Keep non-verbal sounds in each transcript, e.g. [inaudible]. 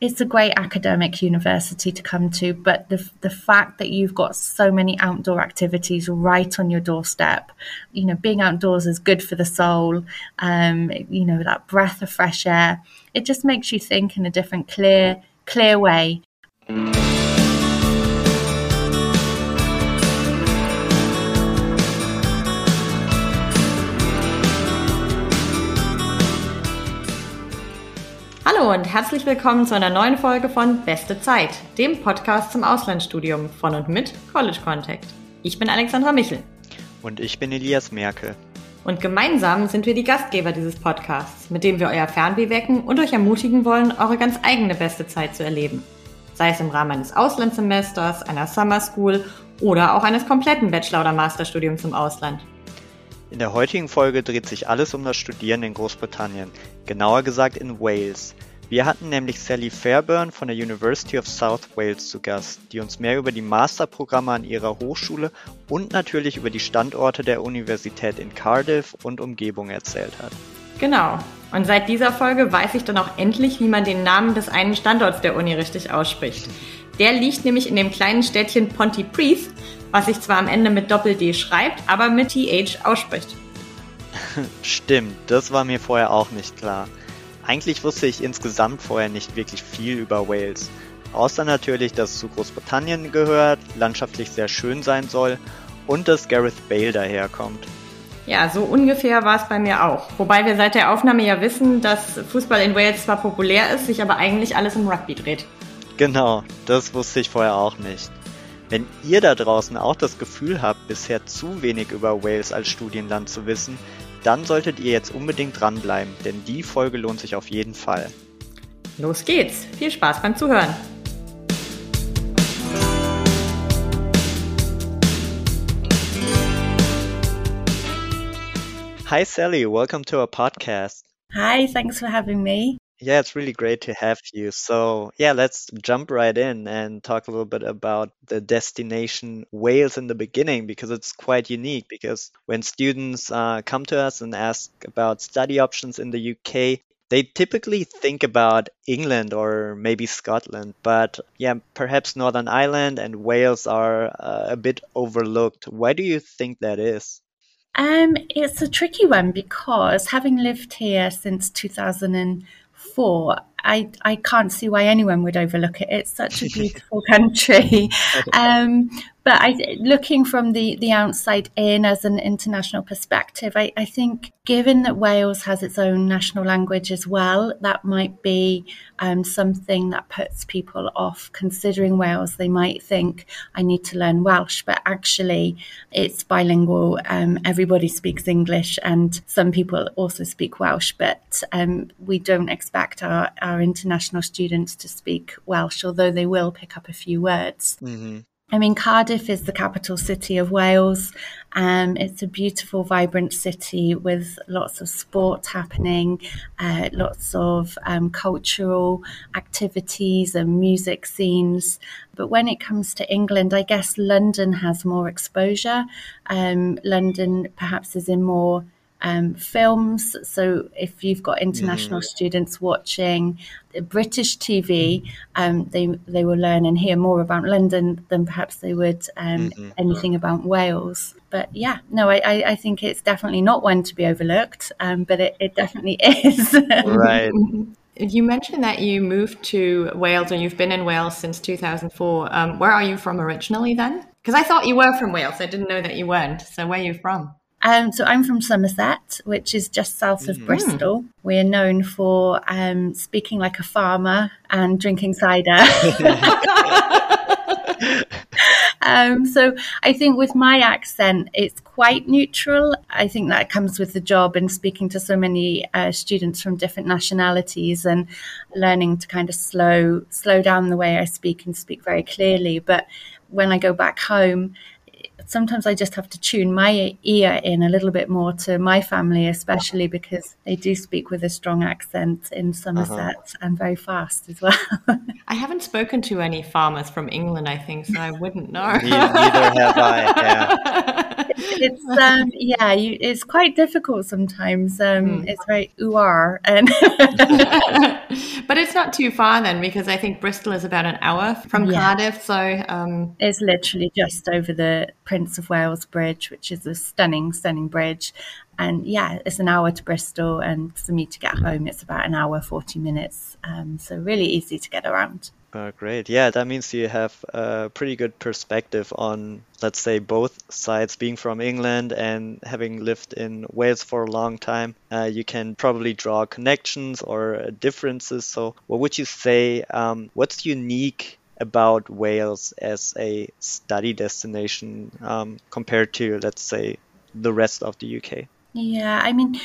it's a great academic university to come to, but the the fact that you've got so many outdoor activities right on your doorstep, you know, being outdoors is good for the soul. Um, you know, that breath of fresh air, it just makes you think in a different, clear, clear way. Hallo und herzlich willkommen zu einer neuen Folge von Beste Zeit, dem Podcast zum Auslandsstudium von und mit College Contact. Ich bin Alexandra Michel. Und ich bin Elias Merkel. Und gemeinsam sind wir die Gastgeber dieses Podcasts, mit dem wir euer Fernweh wecken und euch ermutigen wollen, eure ganz eigene beste Zeit zu erleben. Sei es im Rahmen eines Auslandssemesters, einer Summer School oder auch eines kompletten Bachelor- oder Masterstudiums im Ausland. In der heutigen Folge dreht sich alles um das Studieren in Großbritannien, genauer gesagt in Wales. Wir hatten nämlich Sally Fairburn von der University of South Wales zu Gast, die uns mehr über die Masterprogramme an ihrer Hochschule und natürlich über die Standorte der Universität in Cardiff und Umgebung erzählt hat. Genau. Und seit dieser Folge weiß ich dann auch endlich, wie man den Namen des einen Standorts der Uni richtig ausspricht. Der liegt nämlich in dem kleinen Städtchen Pontypridd, was sich zwar am Ende mit Doppel-D schreibt, aber mit TH ausspricht. [laughs] Stimmt, das war mir vorher auch nicht klar. Eigentlich wusste ich insgesamt vorher nicht wirklich viel über Wales. Außer natürlich, dass es zu Großbritannien gehört, landschaftlich sehr schön sein soll und dass Gareth Bale daherkommt. Ja, so ungefähr war es bei mir auch. Wobei wir seit der Aufnahme ja wissen, dass Fußball in Wales zwar populär ist, sich aber eigentlich alles um Rugby dreht. Genau, das wusste ich vorher auch nicht. Wenn ihr da draußen auch das Gefühl habt, bisher zu wenig über Wales als Studienland zu wissen, dann solltet ihr jetzt unbedingt dranbleiben, denn die Folge lohnt sich auf jeden Fall. Los geht's. Viel Spaß beim Zuhören. Hi Sally, welcome to our podcast. Hi, thanks for having me. Yeah, it's really great to have you. So, yeah, let's jump right in and talk a little bit about the destination Wales in the beginning because it's quite unique. Because when students uh, come to us and ask about study options in the UK, they typically think about England or maybe Scotland, but yeah, perhaps Northern Ireland and Wales are uh, a bit overlooked. Why do you think that is? Um, it's a tricky one because having lived here since 2000 four, I, I can't see why anyone would overlook it. It's such a [laughs] beautiful country. [laughs] Um, but I, looking from the, the outside in as an international perspective, I, I think given that Wales has its own national language as well, that might be um, something that puts people off considering Wales. They might think, I need to learn Welsh, but actually it's bilingual. Um, everybody speaks English, and some people also speak Welsh, but um, we don't expect our, our international students to speak Welsh, although they will pick up a few words. Mm-hmm. I mean, Cardiff is the capital city of Wales. Um, it's a beautiful, vibrant city with lots of sport happening, uh, lots of um, cultural activities and music scenes. But when it comes to England, I guess London has more exposure. Um, London perhaps is in more um, films. So if you've got international mm. students watching British TV, um, they they will learn and hear more about London than perhaps they would um, mm-hmm. anything about Wales. But yeah, no, I, I, think it's definitely not one to be overlooked, um, but it, it definitely [laughs] is. right. [laughs] You mentioned that you moved to Wales and you've been in Wales since 2004. Um, where are you from originally then? Because I thought you were from Wales. I didn't know that you weren't. So where are you from? Um, so I'm from Somerset, which is just south of mm-hmm. Bristol. We're known for um, speaking like a farmer and drinking cider. [laughs] um, so I think with my accent, it's quite neutral. I think that comes with the job and speaking to so many uh, students from different nationalities and learning to kind of slow slow down the way I speak and speak very clearly. But when I go back home, sometimes I just have to tune my ear in a little bit more to my family, especially because they do speak with a strong accent in Somerset uh-huh. and very fast as well. I haven't spoken to any farmers from England, I think, so I wouldn't know. [laughs] neither, neither have I. Yeah. [laughs] It's um yeah, you, it's quite difficult sometimes. Um, mm. It's very ooh and [laughs] but it's not too far then because I think Bristol is about an hour from yeah. Cardiff, so um... it's literally just over the Prince of Wales Bridge, which is a stunning, stunning bridge. And yeah, it's an hour to Bristol, and for me to get home, it's about an hour forty minutes. Um, so really easy to get around. Uh, great. Yeah, that means you have a pretty good perspective on, let's say, both sides. Being from England and having lived in Wales for a long time, uh, you can probably draw connections or differences. So, what would you say? Um, what's unique about Wales as a study destination um, compared to, let's say, the rest of the UK? Yeah, I mean,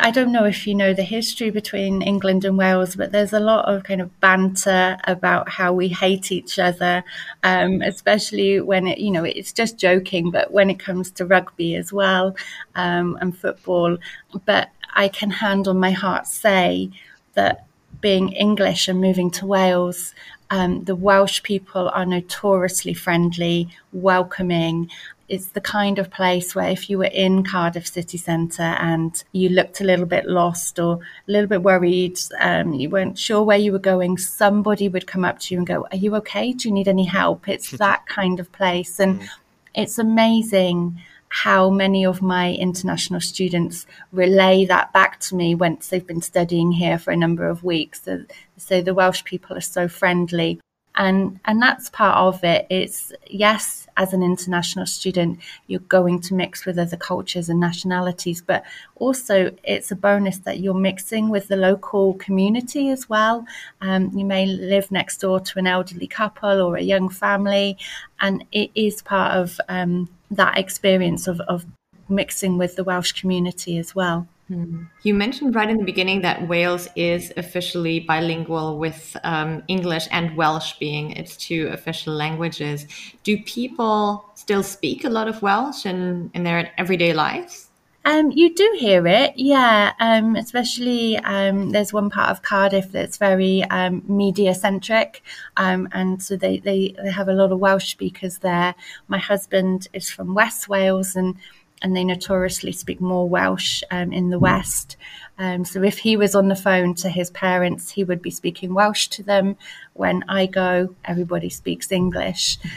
I, don't know if you know the history between England and Wales, but there's a lot of kind of banter about how we hate each other, um, especially when it, you know, it's just joking, but when it comes to rugby as well um, and football. But I can hand on my heart say that being English and moving to Wales, um, the Welsh people are notoriously friendly, welcoming, it's the kind of place where if you were in Cardiff city centre and you looked a little bit lost or a little bit worried, um, you weren't sure where you were going, somebody would come up to you and go, Are you okay? Do you need any help? It's [laughs] that kind of place. And mm. it's amazing how many of my international students relay that back to me once they've been studying here for a number of weeks. So, so the Welsh people are so friendly. And and that's part of it. It's yes as an international student you're going to mix with other cultures and nationalities but also it's a bonus that you're mixing with the local community as well. Um, you may live next door to an elderly couple or a young family and it is part of um, that experience of, of mixing with the welsh community as well Hmm. You mentioned right in the beginning that Wales is officially bilingual with um, English and Welsh being its two official languages. Do people still speak a lot of Welsh in, in their everyday lives? Um, you do hear it, yeah. Um, especially um, there's one part of Cardiff that's very um, media centric, um, and so they, they, they have a lot of Welsh speakers there. My husband is from West Wales, and and they notoriously speak more Welsh um, in the West. Um, so if he was on the phone to his parents, he would be speaking Welsh to them. When I go, everybody speaks English. [laughs]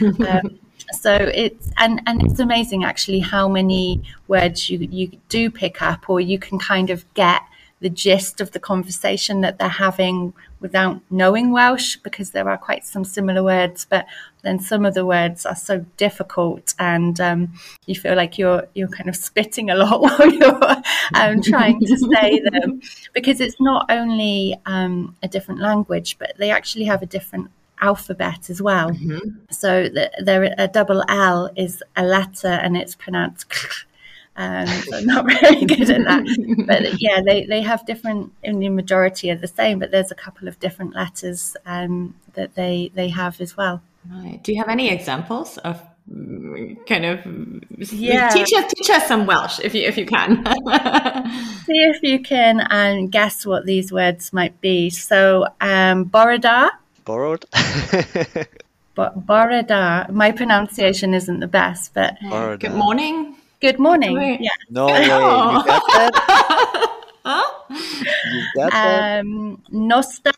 So it's and and it's amazing actually how many words you you do pick up, or you can kind of get the gist of the conversation that they're having without knowing Welsh because there are quite some similar words, but then some of the words are so difficult and um, you feel like you're you're kind of spitting a lot [laughs] while you're um, trying to say them. Because it's not only um, a different language, but they actually have a different alphabet as well. Mm-hmm. So the, there a double L is a letter and it's pronounced [laughs] um, so I'm not [laughs] very good at that. But yeah, they, they have different, in the majority are the same, but there's a couple of different letters um, that they, they have as well. Right. Do you have any examples of mm, kind of yeah. teach us teach us some Welsh if you if you can. [laughs] See if you can um, guess what these words might be. So um Borada. Borrowed. [laughs] but Borada. My pronunciation isn't the best, but Borada. good morning. Good morning. Yeah. No way. You got that? [laughs] huh? You got that? Um, Nosta.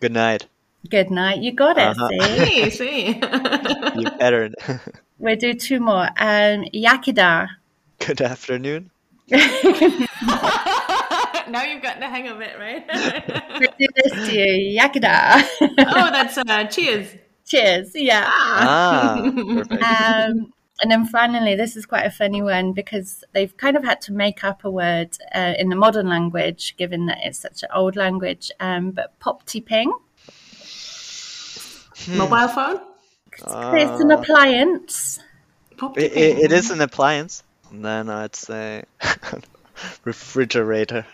Good night. Good night. You got it. Uh-huh. See, see. [laughs] you better. we'll do two more. Um, Yakida. Good afternoon. Now you've gotten the hang of it, right? we'll do this to you. Yakida. [laughs] oh, that's uh, cheers. Cheers. Yeah. Ah. [laughs] Um, and then finally, this is quite a funny one because they've kind of had to make up a word uh, in the modern language, given that it's such an old language. Um, but popty ping, hmm. mobile phone. Uh, it's an appliance. It, it, it is an appliance. And then I'd say refrigerator.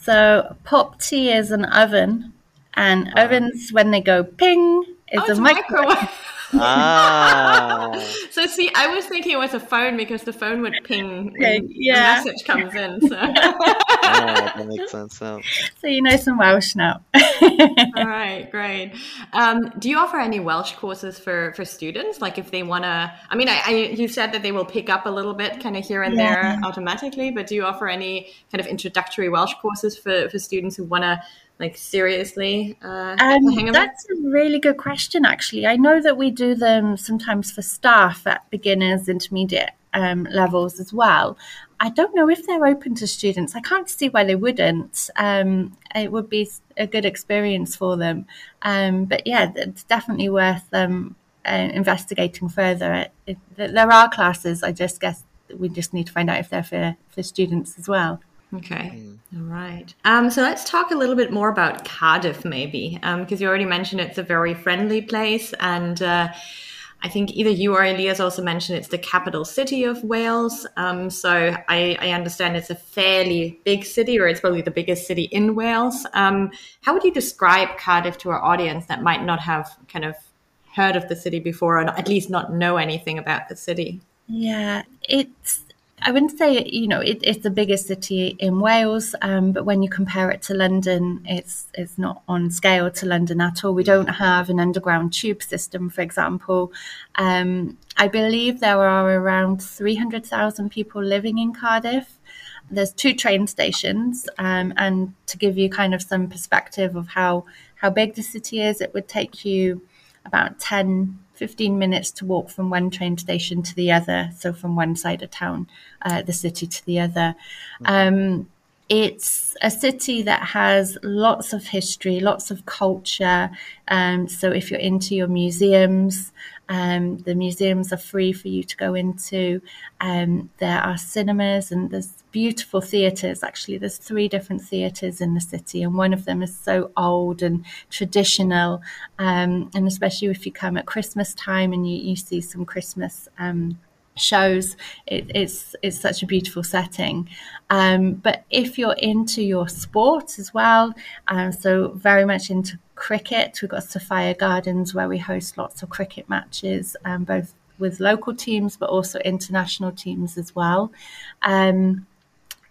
So popty is an oven, and ovens when they go ping is oh, a microwave. microwave. Ah. so see, I was thinking it was a phone because the phone would ping when yeah. a message comes in. So. [laughs] yeah, that makes sense. Yeah. [laughs] So you know some Welsh now. All right, great. Um, do you offer any Welsh courses for for students? Like if they want to, I mean, I, I, you said that they will pick up a little bit, kind of here and Yeah. there automatically. But do you offer any kind of introductory Welsh courses for for students who want to like seriously uh, Um, that's a really good question, actually. I know that we do them sometimes for staff at beginners, intermediate um, levels as well. I don't know if they're open to students. I can't see why they wouldn't. Um, it would be a good experience for them. Um, but yeah, it's definitely worth um, uh, investigating further. It, it, there are classes. I just guess we just need to find out if they're for, for students as well. Okay. All right. Um, so let's talk a little bit more about Cardiff, maybe, because you already mentioned it's a very friendly place. And uh, I think either you or Elias also mentioned it's the capital city of Wales. Um, so I, I understand it's a fairly big city, or it's probably the biggest city in Wales. Um, how would you describe Cardiff to our audience that might not have kind of heard of the city before, or at least not know anything about the city? Yeah, it's. I wouldn't say you know it, it's the biggest city in Wales, um, but when you compare it to London, it's it's not on scale to London at all. We don't have an underground tube system, for example. Um, I believe there are around three hundred thousand people living in Cardiff. There's two train stations, um, and to give you kind of some perspective of how how big the city is, it would take you about 10, 15 minutes to walk from one train station to the other. So from one side of town, uh, the city to the other. Um, it's a city that has lots of history, lots of culture. Um, so if you're into your museums, um, the museums are free for you to go into. Um, there are cinemas and there's beautiful theatres. Actually, there's three different theatres in the city, and one of them is so old and traditional. Um, and especially if you come at Christmas time and you, you see some Christmas um, shows, it, it's it's such a beautiful setting. Um, but if you're into your sport as well, um, so very much into cricket, we've got Sophia Gardens where we host lots of cricket matches, um, both with local teams but also international teams as well. Um,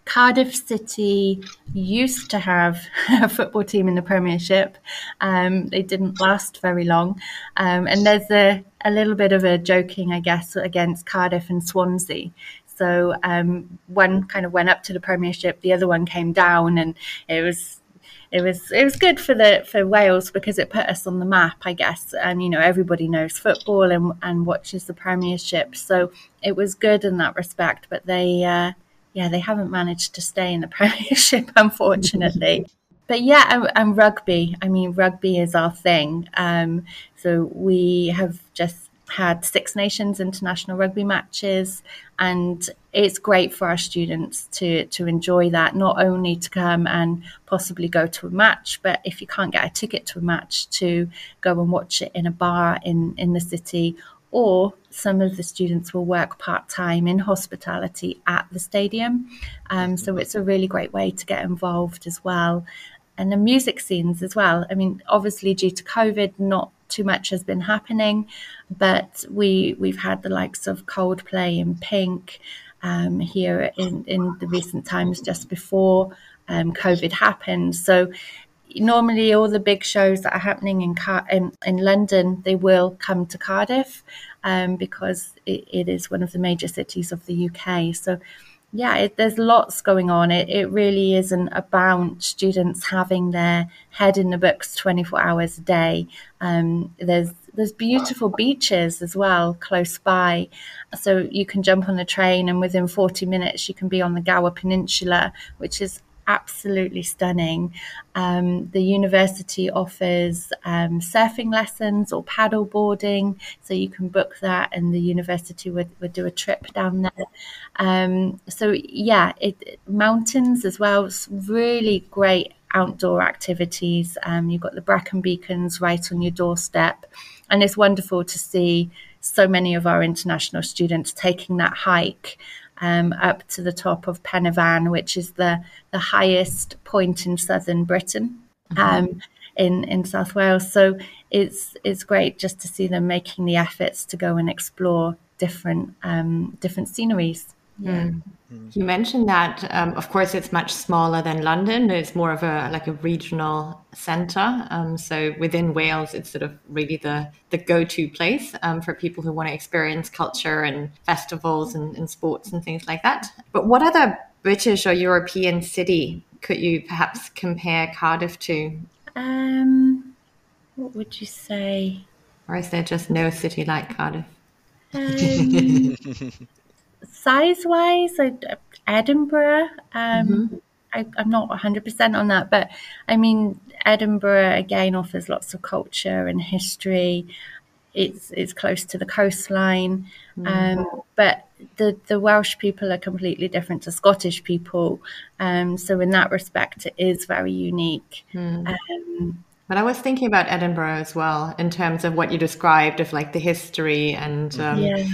Cardiff City used to have [laughs] a football team in the Premiership. Um, they didn't last very long. Um, and there's a, a little bit of a joking, I guess, against Cardiff and Swansea. So um, one kind of went up to the Premiership, the other one came down, and it was it was it was good for the for Wales because it put us on the map, I guess. And you know everybody knows football and and watches the Premiership, so it was good in that respect. But they. Uh, yeah, they haven't managed to stay in the [laughs] Premiership, unfortunately. but yeah, and, and, rugby. I mean, rugby is our thing. Um, so we have just had Six Nations international rugby matches, and it's great for our students to to enjoy that. Not only to come and possibly go to a match, but if you can't get a ticket to a match, to go and watch it in a bar in in the city or some of the students will work part time in hospitality at the stadium. Um, so it's a really great way to get involved as well. And the music scenes as well. I mean, obviously, due to COVID, not too much has been happening, but we we've had the likes of Coldplay and Pink um, here in, in the recent times just before um, COVID happened. So normally all the big shows that are happening in Car- in, in London they will come to Cardiff um, because it, it is one of the major cities of the UK. So yeah, it, there's lots going on. It, it really isn't about students having their head in the books 24 hours a day. Um, there's there's beautiful beaches as well close by, so you can jump on a train and within 40 minutes you can be on the Gower Peninsula, which is absolutely stunning. Um, the university offers um, surfing lessons or paddle boarding, so you can book that, and the university would, would do a trip down there. Um, so, yeah, it, mountains as well, it's really great outdoor activities. Um, you've got the Brecon Beacons right on your doorstep, and it's wonderful to see so many of our international students taking that hike um, up to the top of Pen y Fan, which is the, the highest point in southern Britain. Mm-hmm. Um, in in South Wales. So it's it's great just to see them making the efforts to go and explore different um, different sceneries. Yeah. Mm. You mentioned that, um, of course, it's much smaller than London. It's more of a like a regional center. Um, so within Wales, it's sort of really the the go to place um, for people who want to experience culture and festivals and, and sports and things like that. But what other British or European city could you perhaps compare Cardiff to? Um, what would you say? Or is there just no city like Cardiff? Um, [laughs] size wise, Edinburgh. Um, mm-hmm. I, am not 100% on that, but I mean, Edinburgh again offers lots of culture and history. It's it's close to the coastline, mm-hmm. um, but the the Welsh people are completely different to Scottish people. Um, so in that respect, it is very unique. Mm. Um, but I was thinking about Edinburgh as well in terms of what you described of like the history and um, yeah.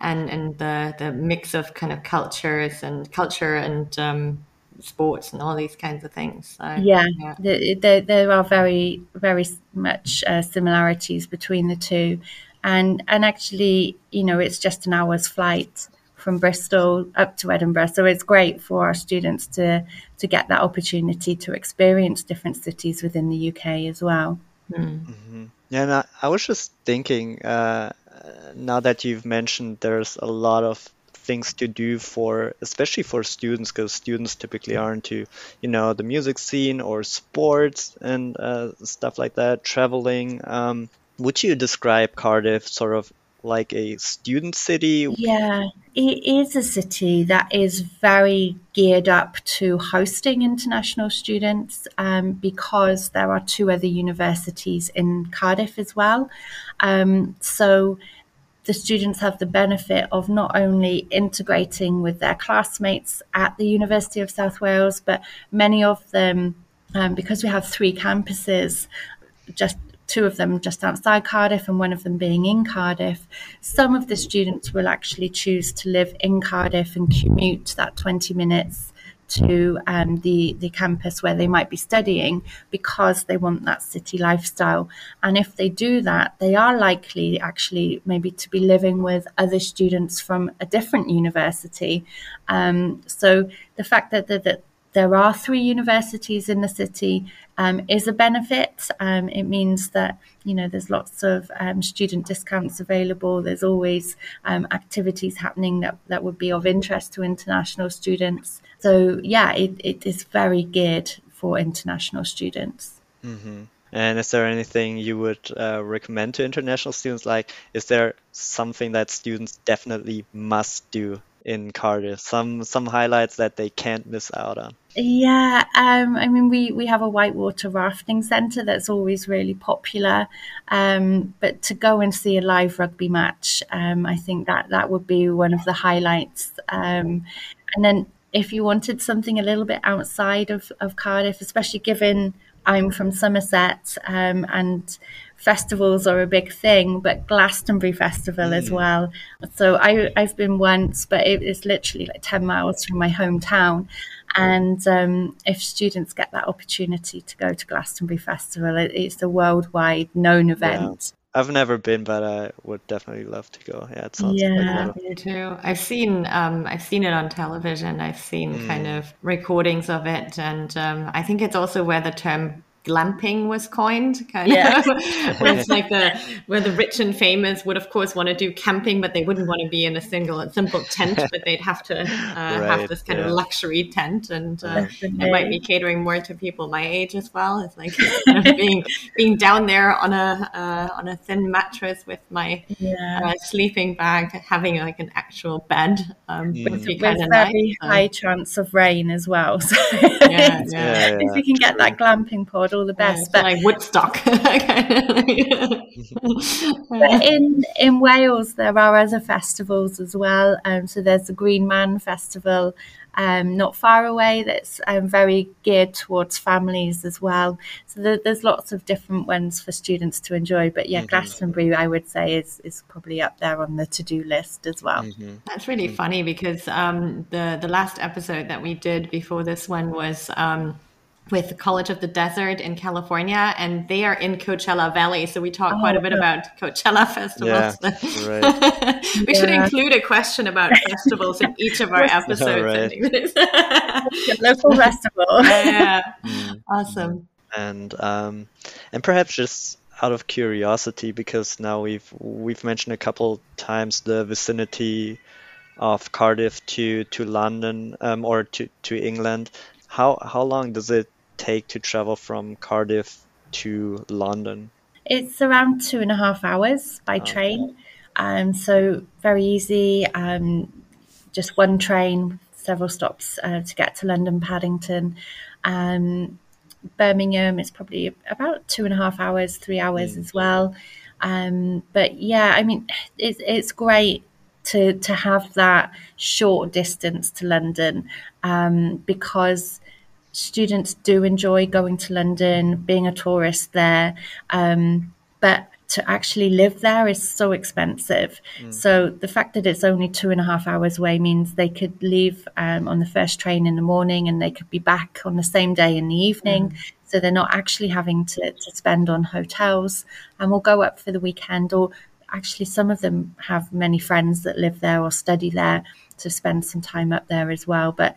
and and the the mix of kind of cultures and culture and um, sports and all these kinds of things. So, yeah, yeah. There, there are very very much uh, similarities between the two, and and actually, you know, it's just an hour's flight from Bristol up to Edinburgh. So it's great for our students to to get that opportunity to experience different cities within the UK as well. Mm. Mm-hmm. Yeah, and I, I, was just thinking uh, now that you've mentioned there's a lot of things to do for especially for students because students typically are into you know the music scene or sports and uh, stuff like that traveling um, would you describe cardiff sort of like a student city? Yeah, it is a city that is very geared up to hosting international students um, because there are two other universities in Cardiff as well. Um, so the students have the benefit of not only integrating with their classmates at the University of South Wales, but many of them, um, because we have three campuses, just two of them just outside Cardiff and one of them being in Cardiff, some of the students will actually choose to live in Cardiff and commute that 20 minutes to um, the the campus where they might be studying because they want that city lifestyle. And if they do that, they are likely actually maybe to be living with other students from a different university. Um, so the fact that, that, that there are three universities in the city um, is a benefit. Um, it means that you know there's lots of um, student discounts available. There's always um, activities happening that, that would be of interest to international students. So yeah, it, it is very geared for international students. Mm-hmm. And is there anything you would uh, recommend to international students? Like, is there something that students definitely must do in Cardiff? Some some highlights that they can't miss out on. Yeah, um, I mean, we, we have a whitewater rafting centre that's always really popular. Um, but to go and see a live rugby match, um, I think that that would be one of the highlights. Um, and then if you wanted something a little bit outside of, of Cardiff, especially given I'm from Somerset um, and festivals are a big thing, but Glastonbury Festival mm. as well. So I, I've been once, but it is literally like 10 miles from my hometown. And um, if students get that opportunity to go to Glastonbury Festival, it, it's a worldwide known event. Yeah. I've never been, but I would definitely love to go. Yeah, it sounds yeah, me too. I've seen um, I've seen it on television. I've seen mm. kind of recordings of it, and um, I think it's also where the term glamping was coined kind yeah. of [laughs] where it's like the where the rich and famous would of course want to do camping but they wouldn't want to be in a single simple tent [laughs] but they'd have to uh, right, have this kind yeah. of luxury tent and uh, it might be catering more to people my age as well it's like [laughs] being being down there on a uh, on a thin mattress with my yeah. Uh, sleeping bag having like an actual bed um, mm. with, with very nice, high so. chance of rain as well so if you can get that glamping pod all the best. Yeah, but like Woodstock. [laughs] but in in Wales, there are other festivals as well. Um, so there's the Green Man Festival. Um, not far away that's um, very geared towards families as well. So there, there's lots of different ones for students to enjoy. But yeah, mm-hmm. Glastonbury, I would say, is is probably up there on the to do list as well. Mm-hmm. That's really mm-hmm. funny because um, the the last episode that we did before this one was. Um, with the College of the Desert in California, and they are in Coachella Valley. So we talk oh, quite a bit about Coachella [laughs] festivals. Yeah, right. [laughs] we yeah. should include a question about [laughs] festivals in each of our episodes. Right. Local festival. yeah, mm. awesome. And um, and perhaps just out of curiosity, because now we've we've mentioned a couple times the vicinity of Cardiff to to London um, or to to England. How how long does it take to travel from Cardiff to London? It's around two and a half hours by okay. train. Um, so very easy. Um, just one train, several stops uh, to get to London, Paddington. Um, Birmingham, it's probably about two and a half hours, three hours mm. as well. Um, but yeah, I mean, it's it's great to to have that short distance to London um, because students do enjoy going to London, being a tourist there, um, but to actually live there is so expensive. Mm. So the fact that it's only two and a half hours away means they could leave um, on the first train in the morning and they could be back on the same day in the evening. Mm. So they're not actually having to, to spend on hotels and will go up for the weekend or actually some of them have many friends that live there or study there to spend some time up there as well. But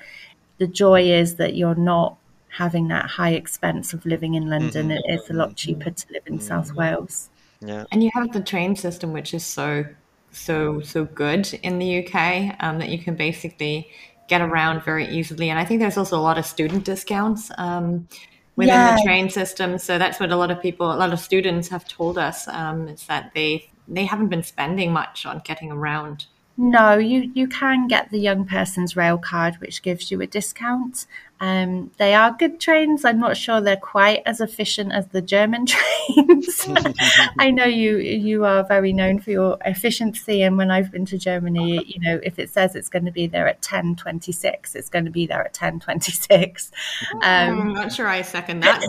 the joy is that you're not having that high expense of living in London. Mm-hmm. It is a lot cheaper to live in mm-hmm. South Wales. Yeah. And you have the train system, which is so, so, so good in the UK um, that you can basically get around very easily. And I think there's also a lot of student discounts um, within yeah. the train system. So that's what a lot of people, a lot of students have told us um, is that they they haven't been spending much on getting around. No, you, you can get the young person's rail card, which gives you a discount. Um, they are good trains. I'm not sure they're quite as efficient as the German [laughs] trains. [laughs] I know you you are very known for your efficiency, and when I've been to Germany, you know if it says it's going to be there at 10:26, it's going to be there at 10:26. Um, I'm not sure I second that.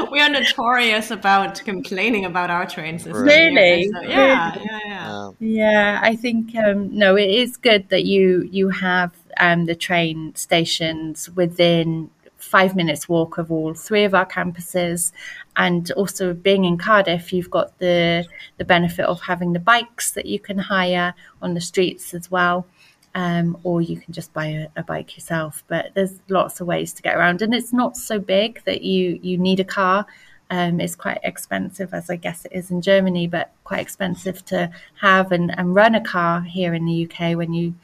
[laughs] we are notorious about complaining about our train system. Really? So, yeah, yeah, yeah. Yeah, I think um, no, it is good that you you have um, the train stations within five minutes walk of all three of our campuses. And also being in Cardiff you've got the the benefit of having the bikes that you can hire on the streets as well. Um, or you can just buy a, a, bike yourself. But there's lots of ways to get around. And it's not so big that you you need a car. Um, it's quite expensive as I guess it is in Germany but quite expensive to have and, and run a car here in the UK when you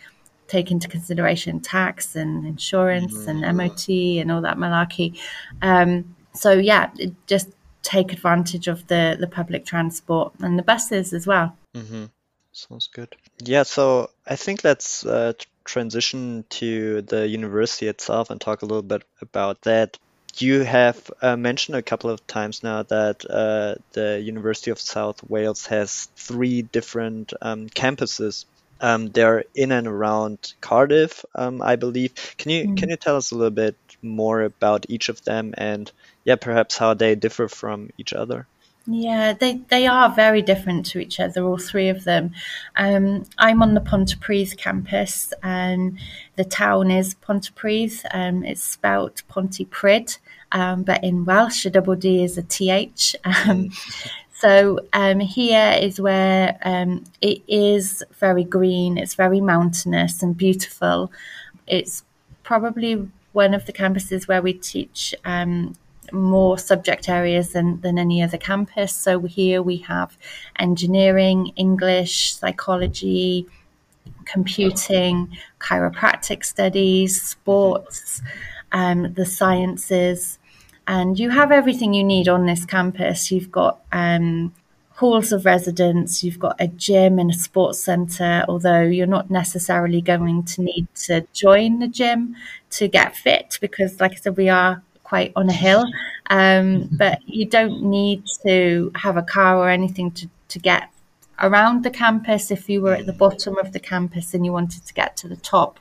take into consideration tax and insurance mm-hmm. and MOT and all that malarkey. Um, so yeah, just take advantage of the the public transport and the buses as well. Mm-hmm. Sounds good. Yeah, so I think let's uh, transition to the university itself and talk a little bit about that. You have uh, mentioned a couple of times now that uh, the University of South Wales has three different um, campuses. Um, they're in and around Cardiff, um, I believe. Can you mm. can you tell us a little bit more about each of them and yeah, perhaps how they differ from each other? Yeah, they, they are very different to each other, all three of them. Um, I'm on the Pontypridd campus, and the town is Pontypridd. Um, it's spelt Pontypridd, um, but in Welsh, a double D is a TH. So um, here is where um, it is very green, it's very mountainous and beautiful. It's probably one of the campuses where we teach um, more subject areas than, than any other campus. So here we have engineering, English, psychology, computing, chiropractic studies, sports, um, the sciences and you have everything you need on this campus. You've got um, halls of residence, you've got a gym and a sports centre, although you're not necessarily going to need to join the gym to get fit because, like I said, we are quite on a hill. Um, but you don't need to have a car or anything to, to get around the campus. If you were at the bottom of the campus and you wanted to get to the top,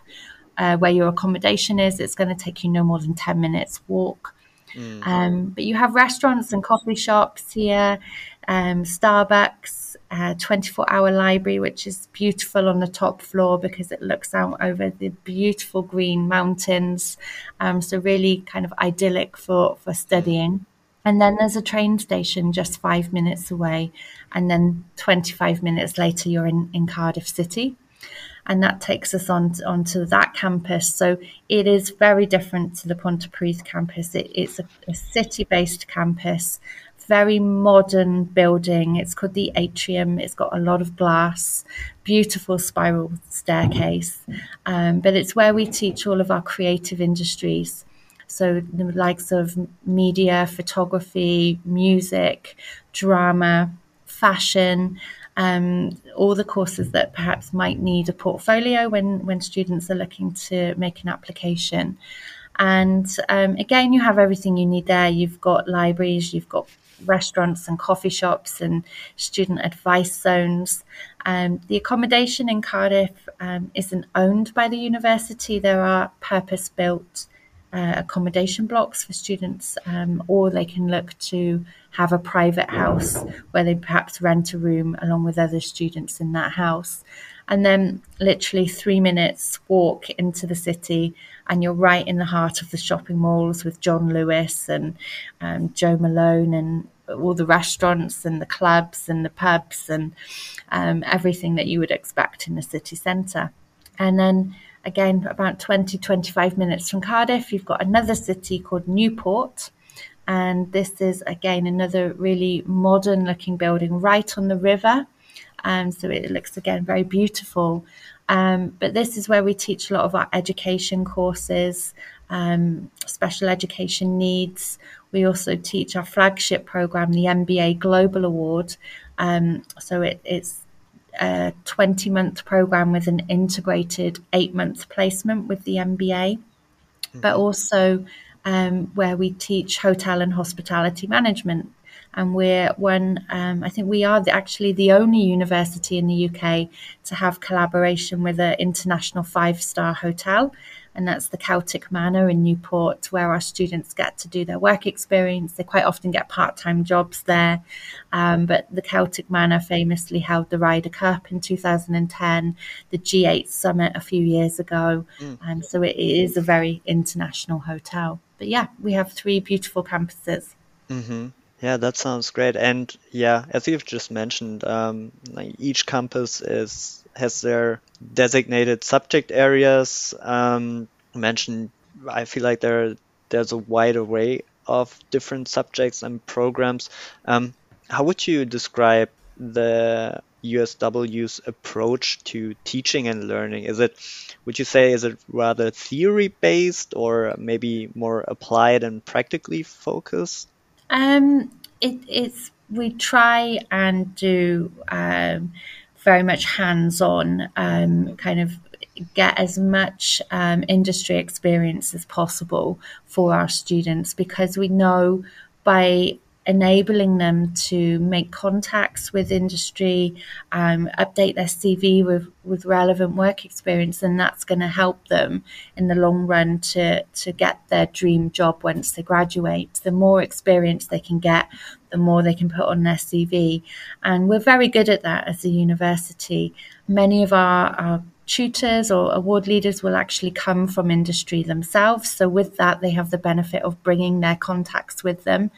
uh, where your accommodation is, it's going to take you no more than 10 minutes walk. Mm. Um, but you have restaurants and coffee shops here, um, Starbucks, uh, 24 hour library, which is beautiful on the top floor because it looks out over the beautiful green mountains. Um, so, really kind of idyllic for, for studying. And then there's a train station just five minutes away. And then 25 minutes later, you're in, in Cardiff City and that takes us on onto that campus. So it is very different to the Pontypridd campus. It, it's a, a city-based campus, very modern building. It's called the Atrium. It's got a lot of glass, beautiful spiral staircase, um, but it's where we teach all of our creative industries. So the likes of media, photography, music, drama, fashion, um, all the courses that perhaps might need a portfolio when, when students are looking to make an application. And um, again, you have everything you need there. You've got libraries, you've got restaurants and coffee shops and student advice zones. Um, the accommodation in Cardiff um, isn't owned by the university. There are purpose built uh, accommodation blocks for students, um, or they can look to have a private house where they perhaps rent a room along with other students in that house. And then, literally, three minutes walk into the city, and you're right in the heart of the shopping malls with John Lewis and um, Jo Malone and all the restaurants and the clubs and the pubs and um, everything that you would expect in a city centre. And then again, about 20, 25 minutes from Cardiff, you've got another city called Newport. And this is, again, another really modern looking building right on the river. Um, so it looks, again, very beautiful. Um, but this is where we teach a lot of our education courses, um, special education needs. We also teach our flagship program, the MBA Global Award. Um, so it, it's a 20 month program with an integrated eight month placement with the MBA, mm-hmm. but also um, where we teach hotel and hospitality management. And we're one, um, I think we are the, actually the only university in the UK to have collaboration with an international five star hotel and that's the Celtic Manor in Newport, where our students get to do their work experience. They quite often get part time jobs there. Um, but the Celtic Manor famously held the Ryder Cup in 2010, the G8 Summit a few years ago. Mm. Um, so it is a very international hotel. But yeah, we have three beautiful campuses. Mm-hmm. Yeah, that sounds great. And yeah, as you've just mentioned, um, like each campus is has their designated subject areas. Um, mentioned, I feel like there there's a wide array of different subjects and programs. Um, how would you describe the USW's approach to teaching and learning? Is it, would you say, is it rather theory based or maybe more applied and practically focused? Um, it, it's we try and do um, very much hands on, um, kind of get as much um, industry experience as possible for our students because we know by enabling them to make contacts with industry, um, update their CV with, with relevant work experience, and that's going to help them in the long run to, to get their dream job once they graduate. The more experience they can get, the more they can put on their CV. And we're very good at that as a university. Many of our, our tutors or award leaders will actually come from industry themselves. So, with that, they have the benefit of bringing their contacts with them.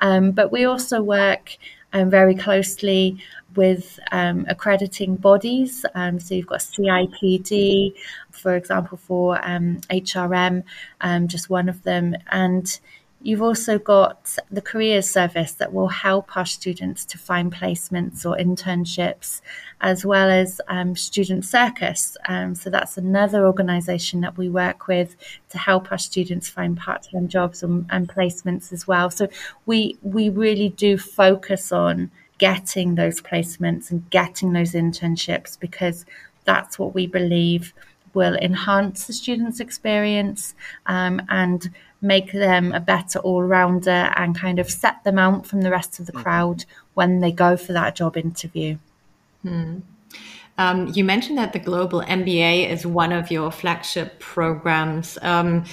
Um, but we also work um, very closely with um, accrediting bodies. Um, so, you've got CIPD, for example, for HRM, um, um, just one of them. And You've also got the careers service that will help our students to find placements or internships, as well as um, Student Circus. Um, so that's another organisation that we work with to help our students find part-time jobs and, and placements as well. So we we really do focus on getting those placements and getting those internships because that's what we believe will enhance the student's experience um, and make them a better all rounder and kind of set them out from the rest of the mm-hmm. crowd when they go for that job interview. Hmm. Um, you mentioned that the Global MBA is one of your flagship programs. Um,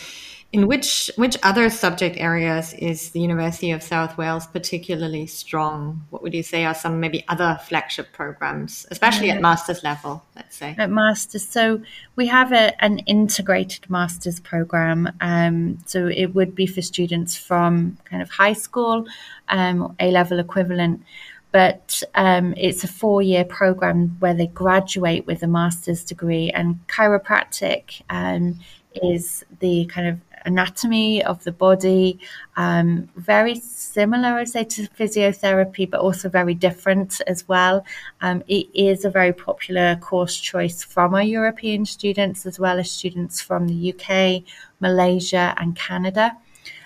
In which which other subject areas is the University of South Wales particularly strong? What would you say are some maybe other flagship programs, especially at master's level? Let's say at master's. So we have a, an integrated master's program. Um, so it would be for students from kind of high school, um, A level equivalent but um, it's a four year program where they graduate with a master's degree. And chiropractic um, is the kind of anatomy of the body, um, very similar, I'd say, to physiotherapy, but also very different as well. Um, it is a very popular course choice from our European students, as well as students from the UK, Malaysia, and Canada.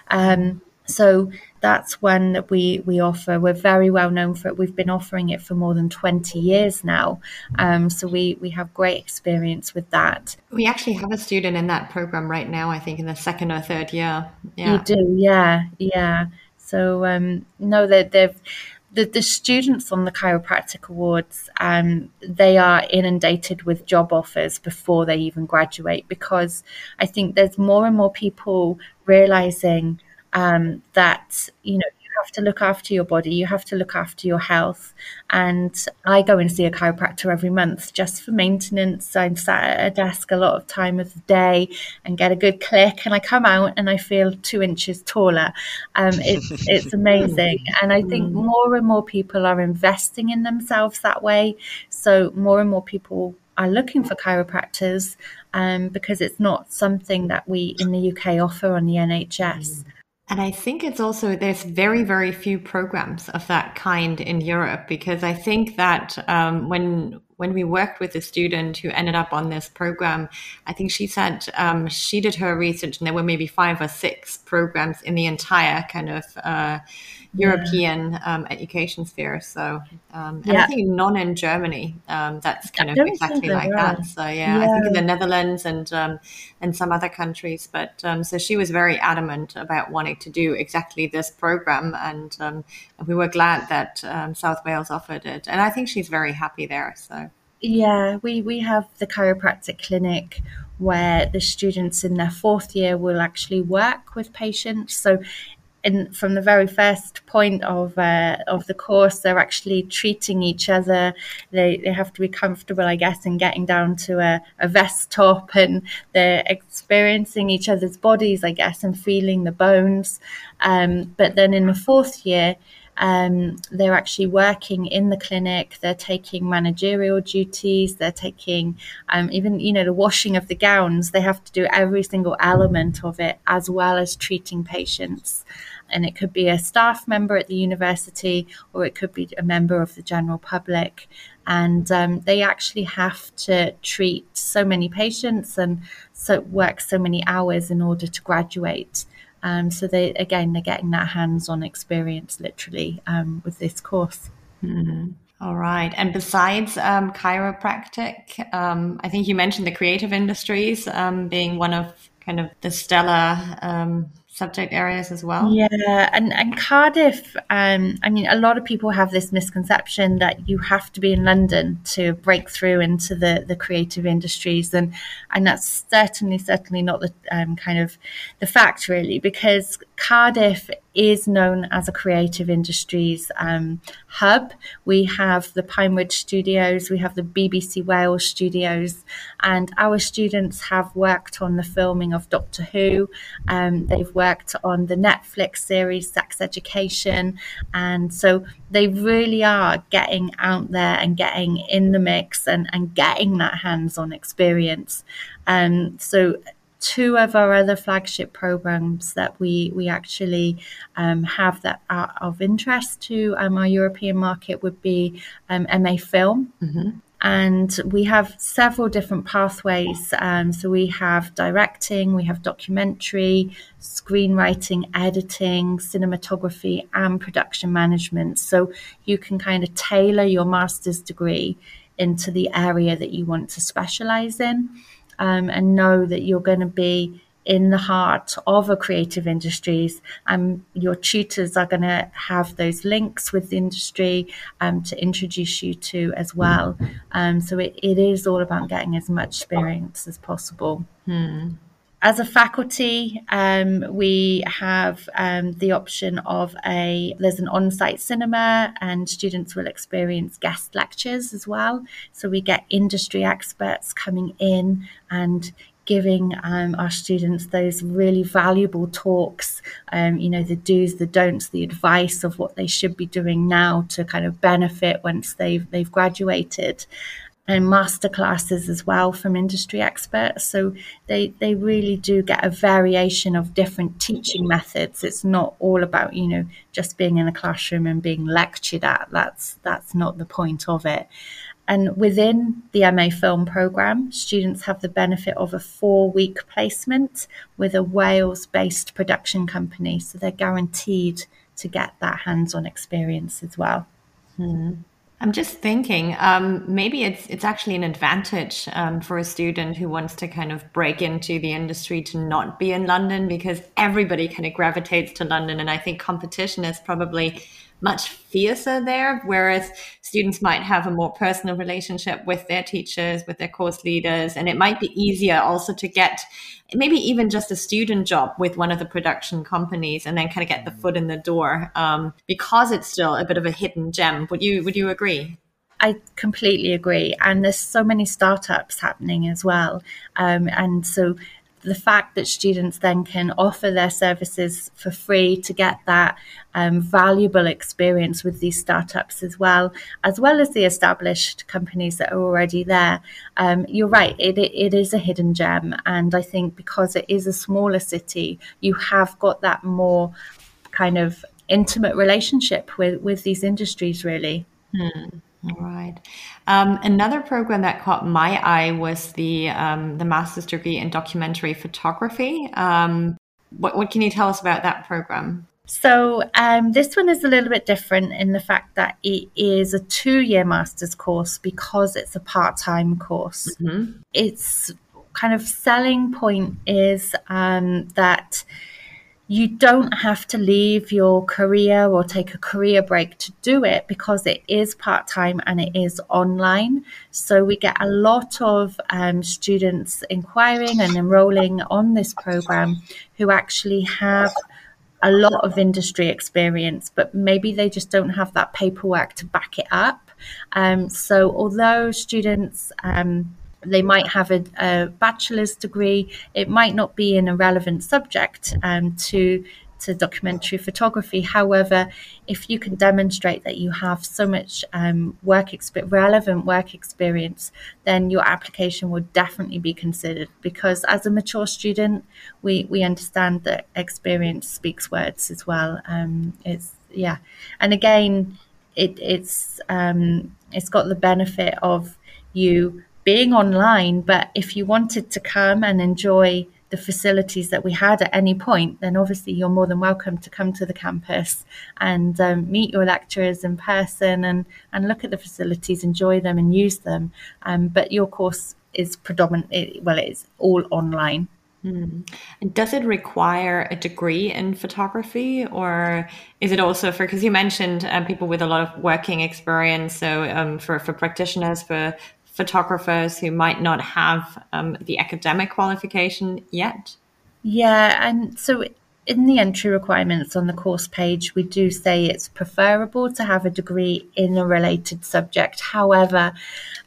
Um, so that's one that we we offer. We're very well known for it. We've been offering it for more than twenty years now. Um, so we we have great experience with that. We actually have a student in that program right now. I think in the second or third year. Yeah. You do, yeah, yeah. So um, no, that they've. The, the students on the chiropractic awards um, they are inundated with job offers before they even graduate because i think there's more and more people realizing um, that you know you have to look after your body, you have to look after your health. And I go and see a chiropractor every month just for maintenance. I'm sat at a desk a lot of time of the day and get a good click, and I come out and I feel two inches taller. Um, it's [laughs] it's amazing, and I think more and more people are investing in themselves that way. So more and more people are looking for chiropractors um, because it's not something that we in the UK offer on the NHS. And I think it's also, there's very, very few programs of that kind in Europe because I think that um, when when we worked with a student who ended up on this program, I think she said um, she did her research and there were maybe five or six programs in the entire kind of uh, European um, education sphere. So, um, and yeah. I think none in Germany. Um, that's kind of exactly like that. So, yeah, yeah, I think in the Netherlands and um, and some other countries. But um, so she was very adamant about wanting to do exactly this program, and, um, and we were glad that South Wales offered it. And I think she's very happy there. So. Yeah, we, we have the chiropractic clinic where the students in their fourth year will actually work with patients. So in, from the very first point of uh, of the course, they're actually treating each other. They they have to be comfortable, I guess, in getting down to a, a vest top, [laughs] and they're experiencing each other's bodies, I guess, and feeling the bones. Um, but then in the fourth year, um, they're actually working in the clinic. They're taking managerial duties. They're taking um, even, you know, the washing of the gowns. They have to do every single element of it as well as treating patients. And it could be a staff member at the university or it could be a member of the general public. And um, they actually have to treat so many patients and so work so many hours in order to graduate. Um, so they again they're getting that hands-on experience literally um, with this course. Mm-hmm. All right. And besides um, chiropractic, um, I think you mentioned the creative industries um, being one of kind of the stellar um, subject areas as well. Yeah, and and Cardiff. Um, I mean, a lot of people have this misconception that you have to be in London to break through into the the creative industries, and and that's certainly certainly not the um, kind of the fact really, because Cardiff is known as a creative industries um, hub. We have the Pinewood Studios, we have the BBC Wales Studios, and our students have worked on the filming of Doctor Who. Um, they've worked on the Netflix series Sex Education, and so they really are getting out there and getting in the mix and, and getting that hands on experience. Um, so two of our other flagship programs that we we actually um, have that are of interest to um, our European market would be um, MA Film. Mm-hmm. And we have several different pathways. Um, so we have directing, we have documentary, screenwriting, editing, cinematography, and production management. So you can kind of tailor your master's degree into the area that you want to specialize in um, and know that you're going to be in the heart of a creative industries and your tutors are going to have those links with the industry um, to introduce you to as well um, so it, it is all about getting as much experience as possible hmm. As a faculty, um, we have um, the option of a there's an on-site cinema, and students will experience guest lectures as well. So we get industry experts coming in and giving um, our students those really valuable talks, um, you know, the do's, the don'ts, the advice of what they should be doing now to kind of benefit once they've they've graduated and master classes as well from industry experts. So they, they really do get a variation of different teaching methods. It's not all about, you know, just being in a classroom and being lectured at. That's that's not the point of it. And within the MA film program, students have the benefit of a four week placement with a Wales based production company. So they're guaranteed to get that hands on experience as well. Hmm. I'm just thinking, um, maybe it's it's actually an advantage um, for a student who wants to kind of break into the industry to not be in London because everybody kind of gravitates to London, and I think competition is probably much fiercer there, whereas students might have a more personal relationship with their teachers, with their course leaders, and it might be easier also to get maybe even just a student job with one of the production companies and then kind of get the foot in the door um, because it's still a bit of a hidden gem. Would you would you agree? I completely agree, and there's so many startups happening as well, um, and so the fact that students then can offer their services for free to get that um, valuable experience with these startups as well, as well as the established companies that are already there. Um, you're right, it, it is a hidden gem. And I think because it is a smaller city, you have got that more kind of intimate relationship with, with these industries, really. Hmm. All right. Um, another program that caught my eye was the um, the master's degree in documentary photography. Um, what, what can you tell us about that program? So um, this one is a little bit different in the fact that it is a two-year master's course because it's a part-time course. Mm-hmm. Its kind of selling point is um, that you don't have to leave your career or take a career break to do it because it is part time and it is online. So we get a lot of um, students inquiring and enrolling on this program who actually have a lot of industry experience, but maybe they just don't have that paperwork to back it up. Um, so although students um, they might have a, a, bachelor's degree. It might not be in a relevant subject um, to to documentary photography. However, if you can demonstrate that you have so much um, work exp- relevant work experience, then your application would definitely be considered. Because as a mature student, we we understand that experience speaks words as well. Um, it's yeah, and again, it, it's um, it's got the benefit of you being online. But if you wanted to come and enjoy the facilities that we had at any point, then obviously you're more than welcome to come to the campus and um, meet your lecturers in person and, and look at the facilities, enjoy them and use them. Um, but your course is predominantly, well, it's all online. Hmm. And does it require a degree in photography, or is it also for? Because you mentioned um, people with a lot of working experience, so um, for for practitioners, for photographers who might not have um, the academic qualification yet? Yeah, and so in the entry requirements on the course page, we do say it's preferable to have a degree in a related subject. However,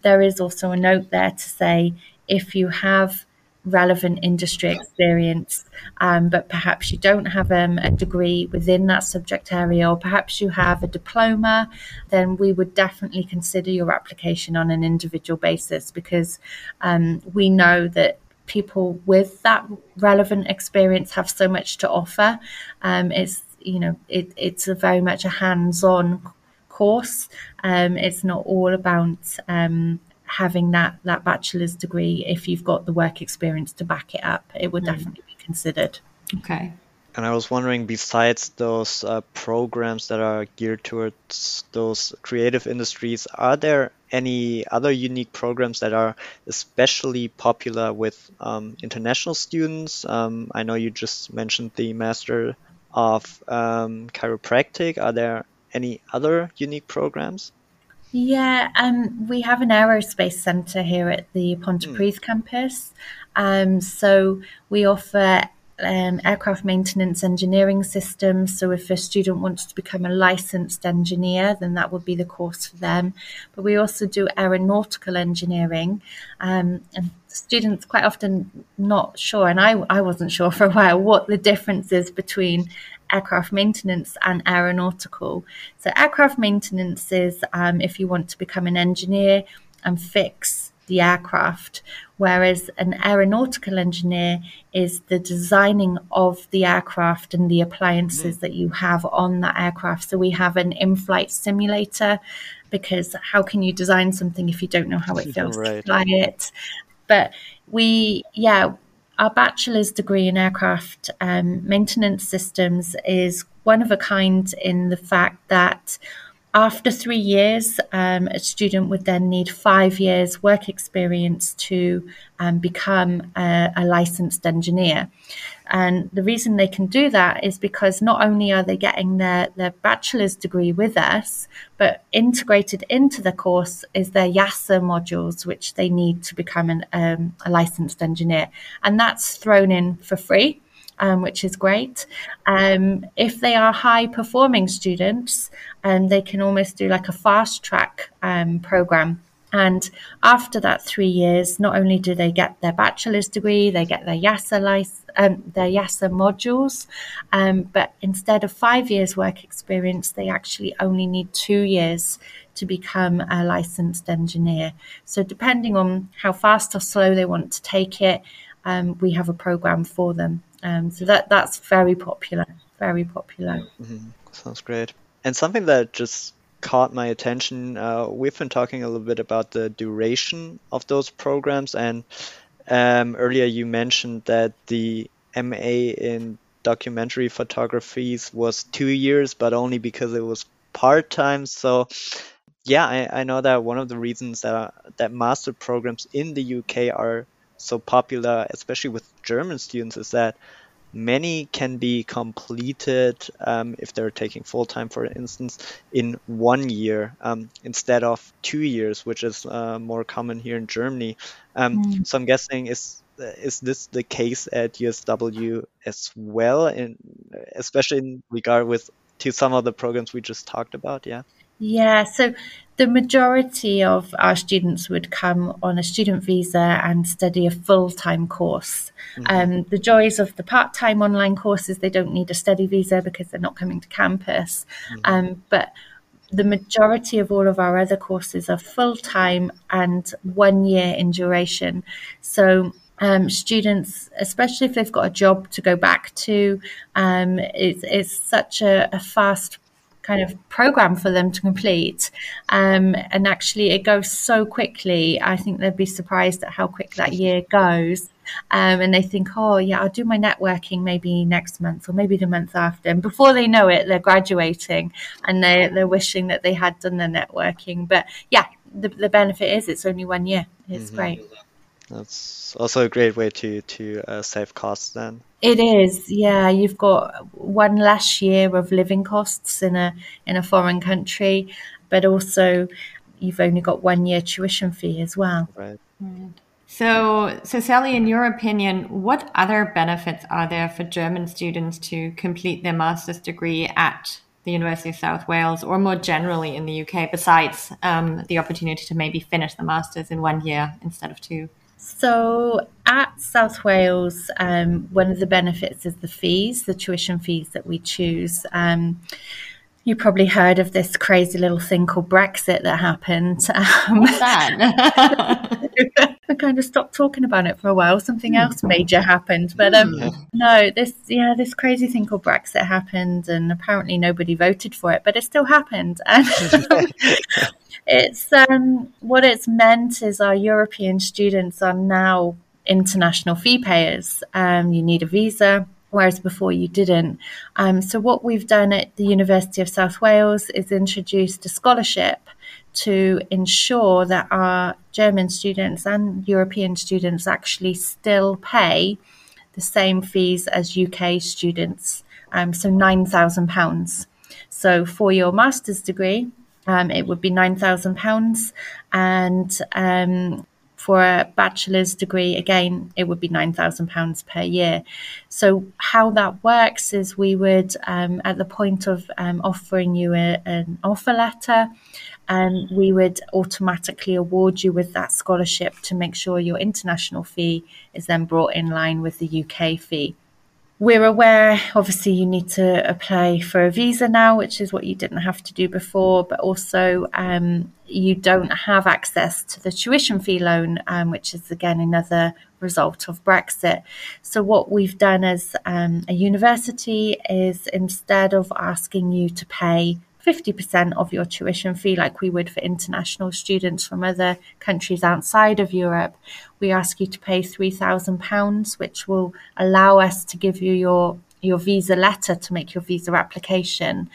there is also a note there to say if you have relevant industry experience, um, but perhaps you don't have um, a degree within that subject area, or perhaps you have a diploma, then we would definitely consider your application on an individual basis because um, we know that people with that relevant experience have so much to offer. Um, it's you know it, it's very much a hands-on course. Um, it's not all about um, having that that bachelor's degree if you've got the work experience to back it up it would mm. definitely be considered okay and I was wondering, besides those uh, programs that are geared towards those creative industries, are there any other unique programs that are especially popular with um, international students? Um, I know you just mentioned the Master of um, Chiropractic. Are there any other unique programs? Yeah, um, we have an aerospace centre here at the Pontypridd mm. campus, Um, so we offer um, aircraft maintenance engineering systems. So if a student wants to become a licensed engineer, then that would be the course for them. But we also do aeronautical engineering, um, and students quite often not sure, and I, I wasn't sure [laughs] for a while what the difference is between aircraft maintenance and aeronautical. So aircraft maintenance is um, if you want to become an engineer and fix the aircraft, whereas an aeronautical engineer is the designing of the aircraft and the appliances mm. that you have on that aircraft. So we have an in flight simulator because how can you design something if you don't know how it [laughs] feels right. to fly it? But we, yeah, our bachelor's degree in aircraft um, maintenance systems is one of a kind in the fact that after three years, um, a student would then need five years work experience to um, become a, a, licensed engineer. And the reason they can do that is because not only are they getting their, their bachelor's degree with us, but integrated into the course is their EASA modules, which they need to become an, um, a licensed engineer. And that's thrown in for free um, which is great. Um, if they are high performing students, um, they can almost do like a fast track um, program. And after that three years, not only do they get their bachelor's degree, they get their EASA license, um, their EASA modules, um, but instead of five years work experience, they actually only need two years to become a licensed engineer. So depending on how fast or slow they want to take it, um, we have a program for them. Um, so that that's very popular, very popular. Mm-hmm. Sounds great. And something that just caught my attention, uh, we've been talking a little bit about the duration of those programs, and um, earlier you mentioned that the MA in documentary photography was two years, but only because it was part time. So yeah, I, I know that one of the reasons that that master programs in the UK are so popular, especially with German students, is that many can be completed um, if they're taking full time, for instance, in one year um, instead of two years, which is uh, more common here in Germany. Um, mm. So I'm guessing is is this the case at USW as well, in especially in regard with to some of the programs we just talked about? Yeah. Yeah, so the majority of our students would come on a student visa and study a full time course. Mm-hmm. Um, the joys of the part time online courses, they don't need a study visa because they're not coming to campus. Mm-hmm. Um, but the majority of all of our other courses are full time and one year in duration. So um, students, especially if they've got a job to go back to, um, it's, it's such a, a fast kind of program for them to complete. Um, and actually, it goes so quickly. I think they'd be surprised at how quick that year goes. Um, and they think, oh, yeah, I'll do my networking maybe next month or maybe the month after. And before they know it, they're graduating and they, they're wishing that they had done their networking. But yeah, the, the benefit is it's only one year. It's mm-hmm. great. That's also a great way to to uh, save costs then. It is, yeah. You've got one less year of living costs in a in a foreign country, but also you've only got one year tuition fee as well. Right. So, so Sally, in your opinion, what other benefits are there for German students to complete their master's degree at the University of South Wales, or more generally in the UK, besides um, the opportunity to maybe finish the master's in one year instead of two? So at South Wales, um, one of the benefits is the fees, the tuition fees that we choose. Um, you probably heard of this crazy little thing called Brexit that happened. Um, What's that? [laughs] I kind of stopped talking about it for a while. Something else major happened, but um, no, this yeah, this crazy thing called Brexit happened, and apparently nobody voted for it, but it still happened. And [laughs] [laughs] it's um, what it's meant is our European students are now international fee payers. Um, you need a visa, whereas before you didn't. Um, so what we've done at the University of South Wales is introduced a scholarship to ensure that our German students and European students actually still pay the same fees as UK students. Um, so £9,000. So for your master's degree, um, it would be £9,000. And um, For a bachelor's degree, again, it would be £9,000 per year. So, how that works is we would, um, at the point of um, offering you a, an offer letter, um, we would automatically award you with that scholarship to make sure your international fee is then brought in line with the UK fee. We're aware, obviously, you need to apply for a visa now, which is what you didn't have to do before, but also um, you don't have access to the tuition fee loan, um, which is again another result of Brexit. So, what we've done as um, a university is instead of asking you to pay 50% of your tuition fee, like we would for international students from other countries outside of Europe, we ask you to pay £3,000, which will allow us to give you your, your visa letter to make your visa application.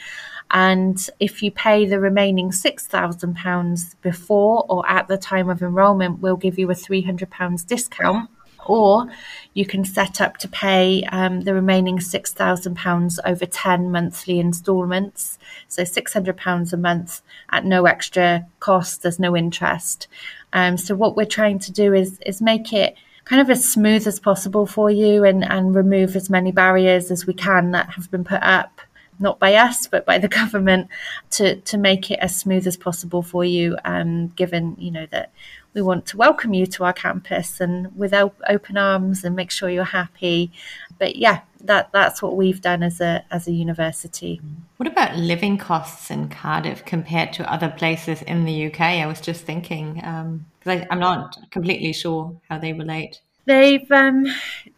And if you pay the remaining £6,000 before or at the time of enrolment, we'll give you a £300 discount or you can set up to pay um, the remaining £6,000 over 10 monthly instalments. So £600 a month at no extra cost, there's no interest. Um, so, what we're trying to do is, is make it kind of as smooth as possible for you and, and remove as many barriers as we can that have been put up not by us but by the [laughs] government to to make it as smooth as possible for you um, given you know that we want to welcome you to our campus and with open arms and make sure you're happy. But yeah, that that's what we've done as a as a university. What about living costs in Cardiff compared to other places in the UK? I was just thinking because um, I'm not completely sure how they relate. They've um,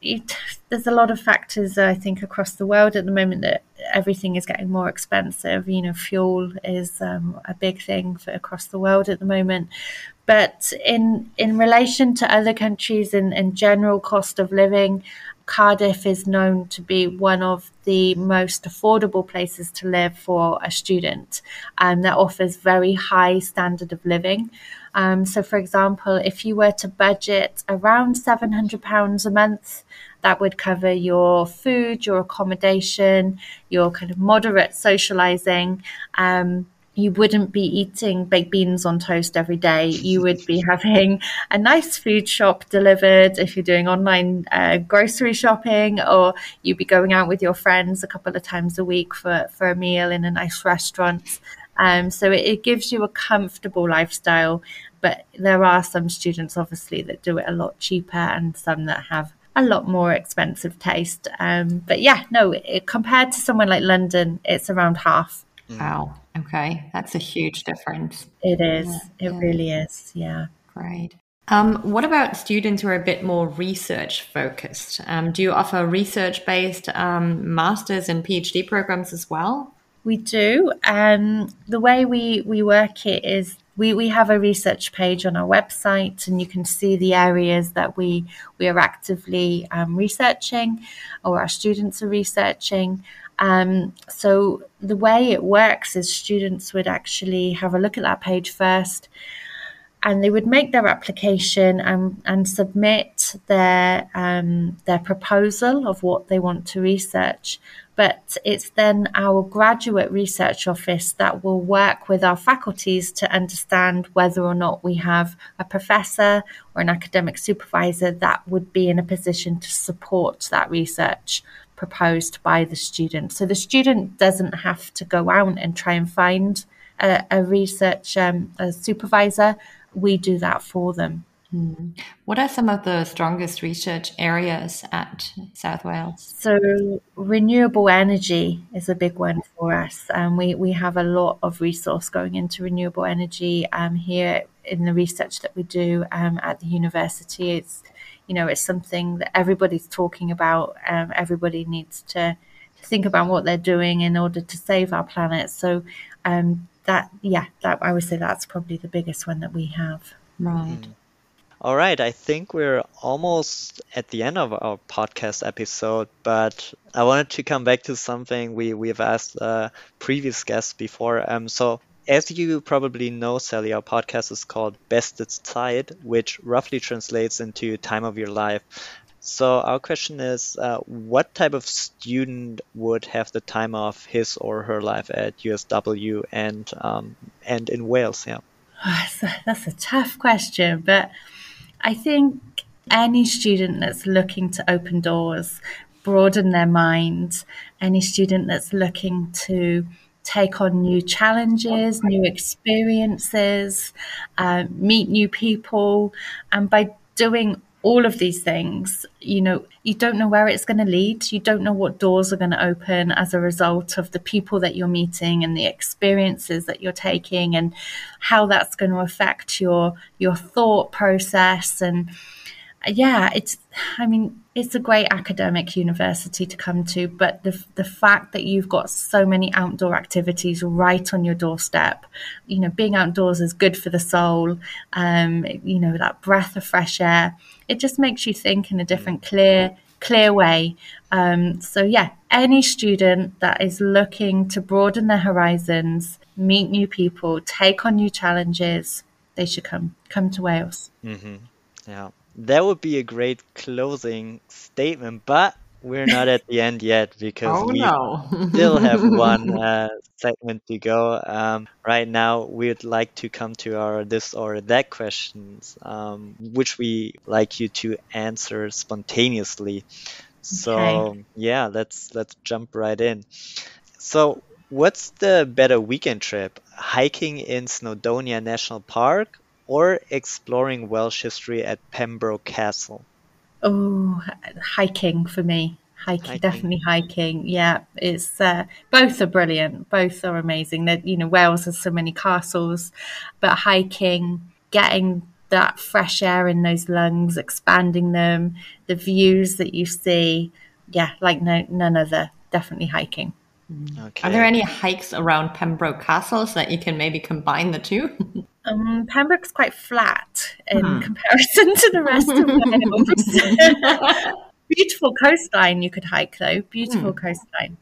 it, there's a lot of factors I think across the world at the moment that everything is getting more expensive. You know, fuel is um, a big thing for across the world at the moment. But in in relation to other countries and general cost of living, Cardiff is known to be one of the most affordable places to live for a student and that offers very high standard of living. Um, so, for example, if you were to budget around £700 a month, that would cover your food, your accommodation, your kind of moderate socializing. Um, you wouldn't be eating baked beans on toast every day. You would be [laughs] having a nice food shop delivered if you're doing online uh, grocery shopping, or you'd be going out with your friends a couple of times a week for, for a meal in a nice restaurant. Um, so it, it gives you a comfortable lifestyle. But there are some students, obviously, that do it a lot cheaper and some that have a lot more expensive taste. Um, but yeah, no, it, compared to somewhere like London, it's around half. Wow. Okay. That's a huge difference. It is. Yeah, it yeah. really is. Yeah. Great. Um, what about students who are a bit more research focused? Um, do you offer research based um, master's and PhD programs as well? We do. Um, the way we, we work it is we, we have a research page on our website and you can see the areas that we, we are actively um, researching or our students are researching. Um, so the way it works is students would actually have a look at that page first and they would make their application and, and submit their um, their proposal of what they want to research. But it's then our graduate research office that will work with our faculties to understand whether or not we have a professor or an academic supervisor that would be in a position to support that research proposed by the student. So the student doesn't have to go out and try and find a, a research um, a supervisor. We do that for them. Hmm. What are some of the strongest research areas at South Wales? So, renewable energy is a big one for us. Um, we, we have a lot of resource going into renewable energy um, here in the research that we do um, at the university. It's you know, it's something that everybody's talking about. Um, everybody needs to, to think about what they're doing in order to save our planet. So um, that, yeah, that I would say that's probably the biggest one that we have. Right. Mm. All right, I think we're almost at the end of our podcast episode, but I wanted to come back to something we we've asked uh, previous guests before. Um, so as you probably know, Sally, our podcast is called Beste Zeit, which roughly translates into time of your life. So our question is, uh, what type of student would have the time of his or her life at USW and um, and in Wales? Yeah, oh, that's, [sighs] a, that's a tough question, but I think any student that's looking to open doors, broaden their mind, any student that's looking to take on new challenges, new experiences, uh, meet new people, and by doing all of these things, you know, you don't know where it's going to lead. You don't know what doors are going to open as a result of the people that you're meeting and the experiences that you're taking and how that's going to affect your your thought process and yeah, it's, I mean, it's a great academic university to come to, but the, the fact that you've got so many outdoor activities right on your doorstep, you know, being outdoors is good for the soul, um, you know, that breath of fresh air, it just makes you think in a different, clear, clear way. Um, so, yeah, any student that is looking to broaden their horizons, meet new people, take on new challenges, they should come come to Wales. Mm-hmm. Yeah. That would be a great closing statement, but we're not at the end yet because Oh we no. still have [laughs] one uh, segment to go. Um, right now, we'd like to come to our this or that questions, um, which we like you to answer spontaneously. So Okay. yeah, let's let's jump right in. So, what's the better weekend trip? Hiking in Snowdonia National Park or exploring Welsh history at Pembroke Castle? Oh, hiking for me. Hiking, Hiking. definitely hiking. Yeah, it's uh, both are brilliant. Both are amazing. That you know, Wales has so many castles, but hiking, getting that fresh air in those lungs, expanding them, the views that you see, yeah, like no none other. Definitely hiking. Okay. Are there any hikes around Pembroke Castle so that you can maybe combine the two? [laughs] Um, Pembroke's quite flat in comparison [laughs] to the rest of Wales. [laughs] Beautiful coastline you could hike though. Beautiful coastline.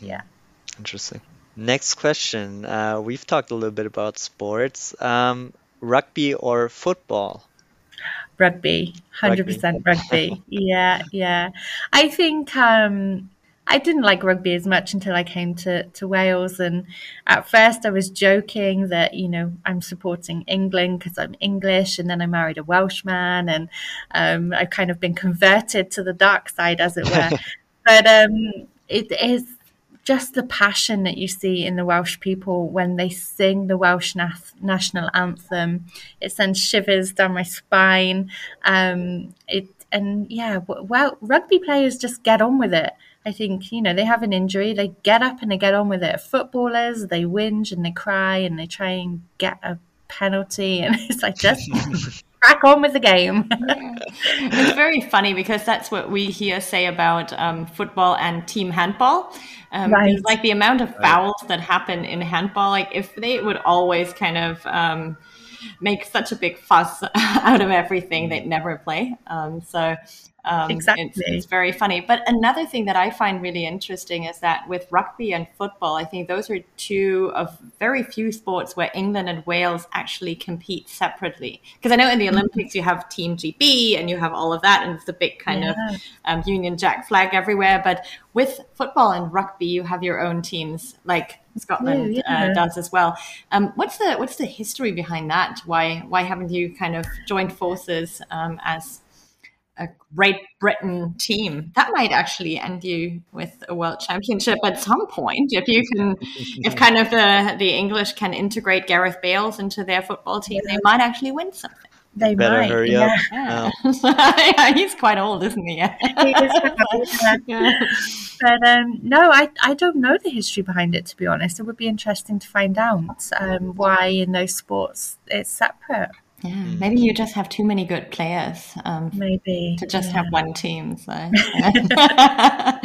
Yeah. Interesting. Next question. Uh, we've talked a little bit about sports. Um, rugby or football? Rugby, hundred percent rugby. yeah, yeah. I think um, I didn't like rugby as much until I came to to Wales, and at first I was joking that you know I'm supporting England because I'm English, and then I married a Welshman, and um, I've kind of been converted to the dark side, as it were. [laughs] but um, it is just the passion that you see in the Welsh people when they sing the Welsh na- national anthem. It sends shivers down my spine. Um, it and yeah, well, rugby players just get on with it. I think you know they have an injury, they get up and they get on with it. Footballers, they whinge and they cry and they try and get a penalty, [laughs] and it's like just [laughs] crack on with the game. it's very funny because that's what we here say about um, football and team handball. Um, Right. Like the amount of fouls that happen in handball, like if they would always kind of um, make such a big fuss [laughs] out of everything, they'd never play. Um, so um, Exactly. it's, it's very funny. But another thing that I find really interesting is that with rugby and football, I think those are two of very few sports where England and Wales actually compete separately. Because I know in the Olympics you have Team GB and you have all of that, and it's the big kind Yeah. of um, Union Jack flag everywhere. But with football and rugby, you have your own teams, like Scotland Oh, yeah. uh, does as well. Um, what's the what's the history behind that? Why why haven't you kind of joined forces um, as a Great Britain team? That might actually end you with a world championship at some point if you can, [laughs] if kind of the the English can integrate Gareth Bales into their football team, they might actually win something. they Better might, hurry yeah. up. Yeah. Yeah. [laughs] Yeah, he's quite old, isn't he? He is, yeah. [laughs] Yeah. But um, no, I, I don't know the history behind it, to be honest. It would be interesting to find out um, why in those sports it's separate. Yeah, maybe you just have too many good players um, Maybe. to just yeah. have one team. So [laughs] [laughs] I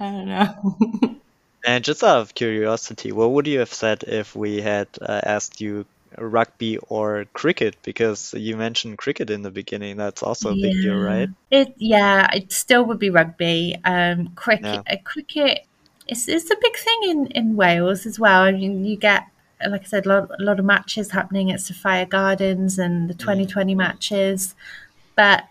don't know. And just out of curiosity, what would you have said if we had uh, asked you rugby or cricket? Because you mentioned cricket in the beginning. That's also a big deal, right? It yeah, it still would be rugby. Um, cricket, Yeah. uh, cricket, it's it's a big thing in in Wales as well. I mean, you get like I said, a lot, a lot of matches happening at Sophia Gardens and the 2020 matches, but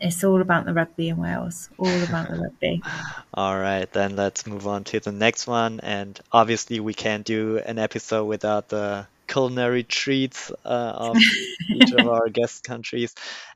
it's all about the rugby in Wales. All about the rugby. [laughs] All right, then let's move on to the next one. And obviously, we can't do an episode without the culinary treats uh, of [laughs] each of our guest countries.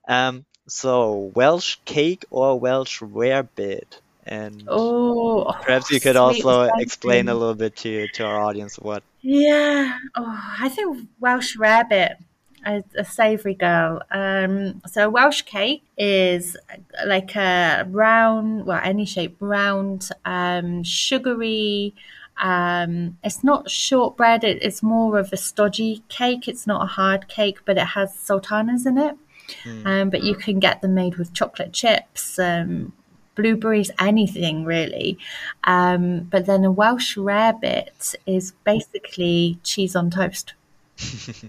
Um, so Welsh cake or Welsh rarebit? And Oh, perhaps you oh, could also explain a little bit to to our audience what. Yeah. Oh, I think Welsh rabbit. A, a savoury girl. Um, so Welsh cake is like a round, well, any shape, round, um, sugary. Um, it's not shortbread. It, it's more of a stodgy cake. It's not a hard cake, but it has sultanas in it. Mm, Um, but you can get them made with chocolate chips, um, blueberries, anything really. Um, but then a Welsh rarebit is basically cheese on toast. [laughs]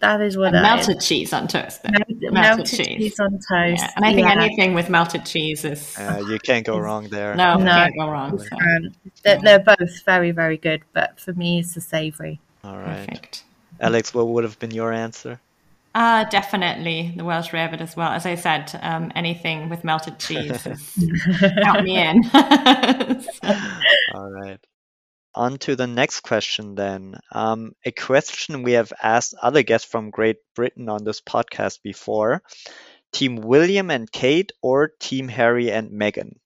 That is what And that is. melted cheese on toast. Then. Melted, melted cheese. cheese on toast. Yeah. And I think Yeah. anything with melted cheese is uh, you can't go [laughs] wrong there. no, No. can't go wrong. So. Um, they're, they're both very, very good, but for me, it's the savoury. All right, Perfect. Alex, what would have been your answer? Uh, definitely the Welsh rabbit as well. As I said, um, anything with melted cheese count [laughs] me in. So- [laughs] All right. On to the next question then. Um, a question we have asked other guests from Great Britain on this podcast before. Team William and Kate or Team Harry and Meghan?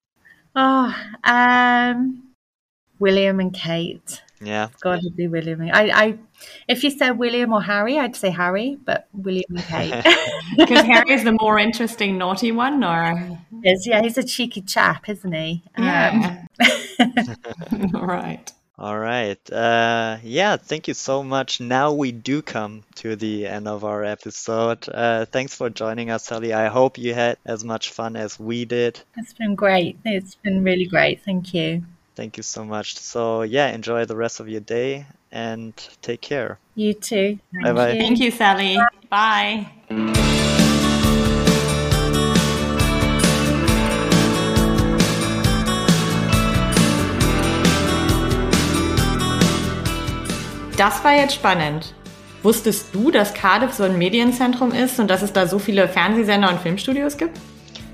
Oh, um, William and Kate. Yeah. God, it'd be William. I, I, if you said William or Harry, I'd say Harry, but William and Kate. [laughs] Because Harry is the more interesting naughty one, or is yeah, he's a cheeky chap, isn't he? yeah, Um, [laughs] [laughs] right. All right. Uh, yeah, thank you so much. Now we do come to the end of our episode. Uh, thanks for joining us, Sally. I hope you had as much fun as we did. it's been great. It's been really great. Thank you. Thank you so much. So, yeah, enjoy the rest of your day and take care. You too. Thank Bye-bye. you. Thank you, Sally. Bye. Das war jetzt spannend. Wusstest du, dass Cardiff so ein Medienzentrum ist und dass es da so viele Fernsehsender und Filmstudios gibt?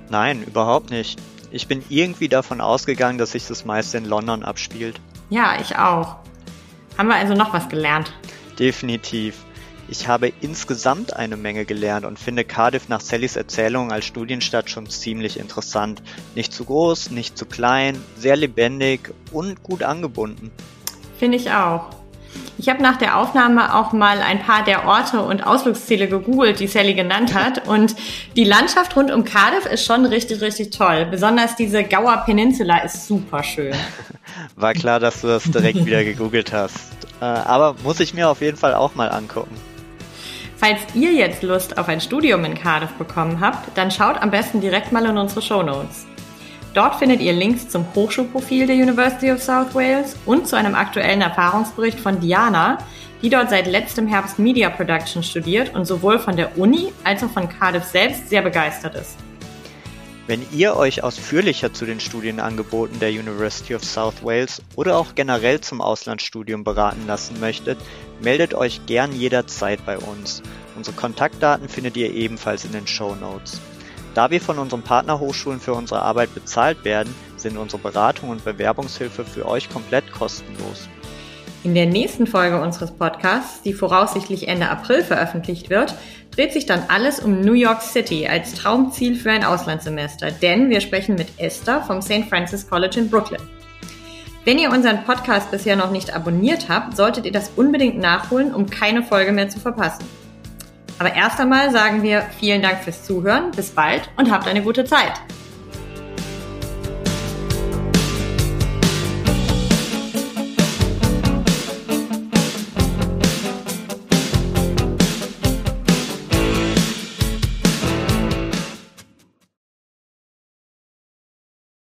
Nein, überhaupt nicht. Ich bin irgendwie davon ausgegangen, dass sich das meiste in London abspielt. Ja, ich auch. Haben wir also noch was gelernt? Definitiv. Ich habe insgesamt eine Menge gelernt und finde Cardiff nach Sallys Erzählung als Studienstadt schon ziemlich interessant. Nicht zu groß, nicht zu klein, sehr lebendig und gut angebunden. Finde ich auch. Ich habe nach der Aufnahme auch mal ein paar der Orte und Ausflugsziele gegoogelt, die Sally genannt hat. Und die Landschaft rund um Cardiff ist schon richtig, richtig toll. Besonders diese Gower Peninsula ist super schön. [laughs] War klar, dass du das direkt wieder [laughs] gegoogelt hast. Äh, aber muss ich mir auf jeden Fall auch mal angucken. Falls ihr jetzt Lust auf ein Studium in Cardiff bekommen habt, dann schaut am besten direkt mal in unsere Shownotes. Dort findet ihr Links zum Hochschulprofil der University of South Wales und zu einem aktuellen Erfahrungsbericht von Diana, die dort seit letztem Herbst Media Production studiert und sowohl von der Uni als auch von Cardiff selbst sehr begeistert ist. Wenn ihr euch ausführlicher zu den Studienangeboten der University of South Wales oder auch generell zum Auslandsstudium beraten lassen möchtet, meldet euch gern jederzeit bei uns. Unsere Kontaktdaten findet ihr ebenfalls in den Show Notes. Da wir von unseren Partnerhochschulen für unsere Arbeit bezahlt werden, sind unsere Beratung und Bewerbungshilfe für euch komplett kostenlos. In der nächsten Folge unseres Podcasts, die voraussichtlich Ende April veröffentlicht wird, dreht sich dann alles um New York City als Traumziel für ein Auslandssemester, denn wir sprechen mit Esther vom St. Francis College in Brooklyn. Wenn ihr unseren Podcast bisher noch nicht abonniert habt, solltet ihr das unbedingt nachholen, um keine Folge mehr zu verpassen. Aber erst einmal sagen wir vielen Dank fürs Zuhören, bis bald und habt eine gute Zeit.